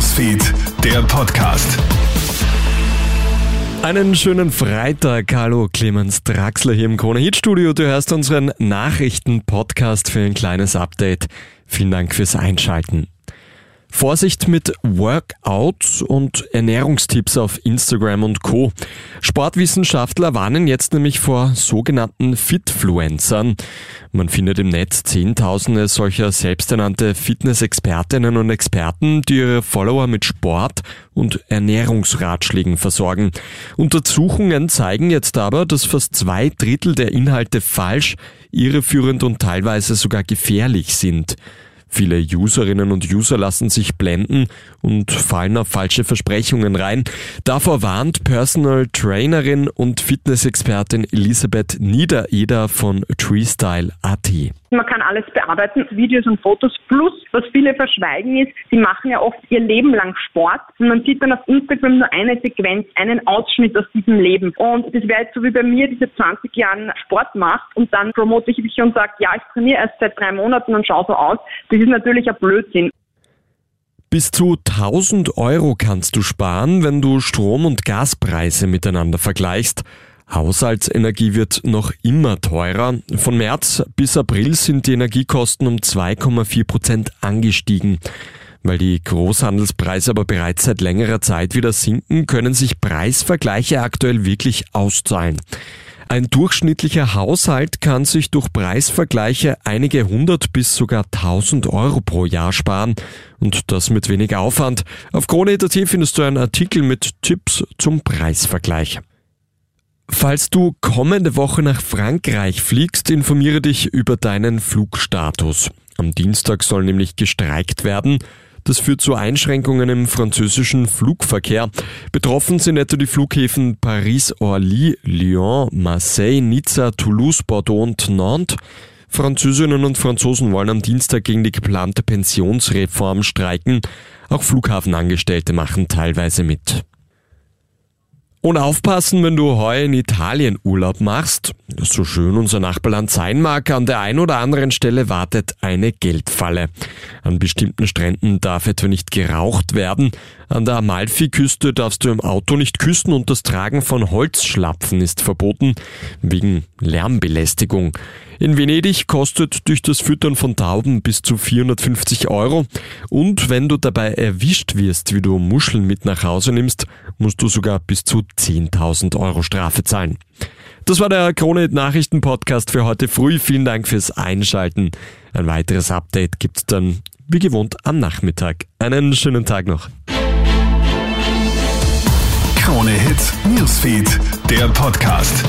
Newsfeed, der Podcast. Einen schönen Freitag. Hallo, Clemens Draxler hier im Krone Hit Studio. Du hörst unseren Nachrichten-Podcast für ein kleines Update. Vielen Dank fürs Einschalten. Vorsicht mit Workouts und Ernährungstipps auf Instagram und Co. Sportwissenschaftler warnen jetzt nämlich vor sogenannten Fitfluencern. Man findet im Netz Zehntausende solcher selbsternannte Fitness-Expertinnen und Experten, die ihre Follower mit Sport und Ernährungsratschlägen versorgen. Untersuchungen zeigen jetzt aber, dass fast zwei Drittel der Inhalte falsch, irreführend und teilweise sogar gefährlich sind. Viele Userinnen und User lassen sich blenden und fallen auf falsche Versprechungen rein. Davor warnt Personal Trainerin und Fitnessexpertin Elisabeth Niedereder von Treestyle.at. Man kann alles bearbeiten, Videos und Fotos. Plus, was viele verschweigen ist, sie machen ja oft ihr Leben lang Sport und man sieht dann auf Instagram nur eine Sequenz, einen Ausschnitt aus diesem Leben. Und das wäre jetzt so wie bei mir, die seit 20 Jahren Sport macht und dann promote ich mich und sage, ja, ich trainiere erst seit drei Monaten und schaue so aus. Das ist natürlich ein Blödsinn. Bis zu 1000 Euro kannst du sparen, wenn du Strom- und Gaspreise miteinander vergleichst. Haushaltsenergie wird noch immer teurer. Von März bis April sind die Energiekosten um 2,4 Prozent angestiegen. Weil die Großhandelspreise aber bereits seit längerer Zeit wieder sinken, können sich Preisvergleiche aktuell wirklich auszahlen. Ein durchschnittlicher Haushalt kann sich durch Preisvergleiche einige hundert bis sogar tausend Euro pro Jahr sparen und das mit wenig Aufwand. Auf Krone.at findest du einen Artikel mit Tipps zum Preisvergleich. Falls du kommende Woche nach Frankreich fliegst, informiere dich über deinen Flugstatus. Am Dienstag soll nämlich gestreikt werden. Das führt zu Einschränkungen im französischen Flugverkehr. Betroffen sind etwa die Flughäfen Paris, Orly, Lyon, Marseille, Nizza, Toulouse, Bordeaux und Nantes. Französinnen und Franzosen wollen am Dienstag gegen die geplante Pensionsreform streiken. Auch Flughafenangestellte machen teilweise mit. Und aufpassen, wenn du heuer in Italien Urlaub machst. So schön unser Nachbarland sein mag, an der einen oder anderen Stelle wartet eine Geldfalle. An bestimmten Stränden darf etwa nicht geraucht werden. An der Amalfi-Küste darfst du im Auto nicht küssen und das Tragen von Holzschlapfen ist verboten, wegen Lärmbelästigung. In Venedig kostet durch das Füttern von Tauben bis zu 450 Euro und wenn du dabei erwischt wirst, wie du Muscheln mit nach Hause nimmst, musst du sogar bis zu 10.000 Euro Strafe zahlen. Das war der Krone Nachrichten Podcast für heute früh. Vielen Dank fürs Einschalten. Ein weiteres Update gibt's dann wie gewohnt am Nachmittag. Einen schönen Tag noch. Krone Hits, Newsfeed, der Podcast.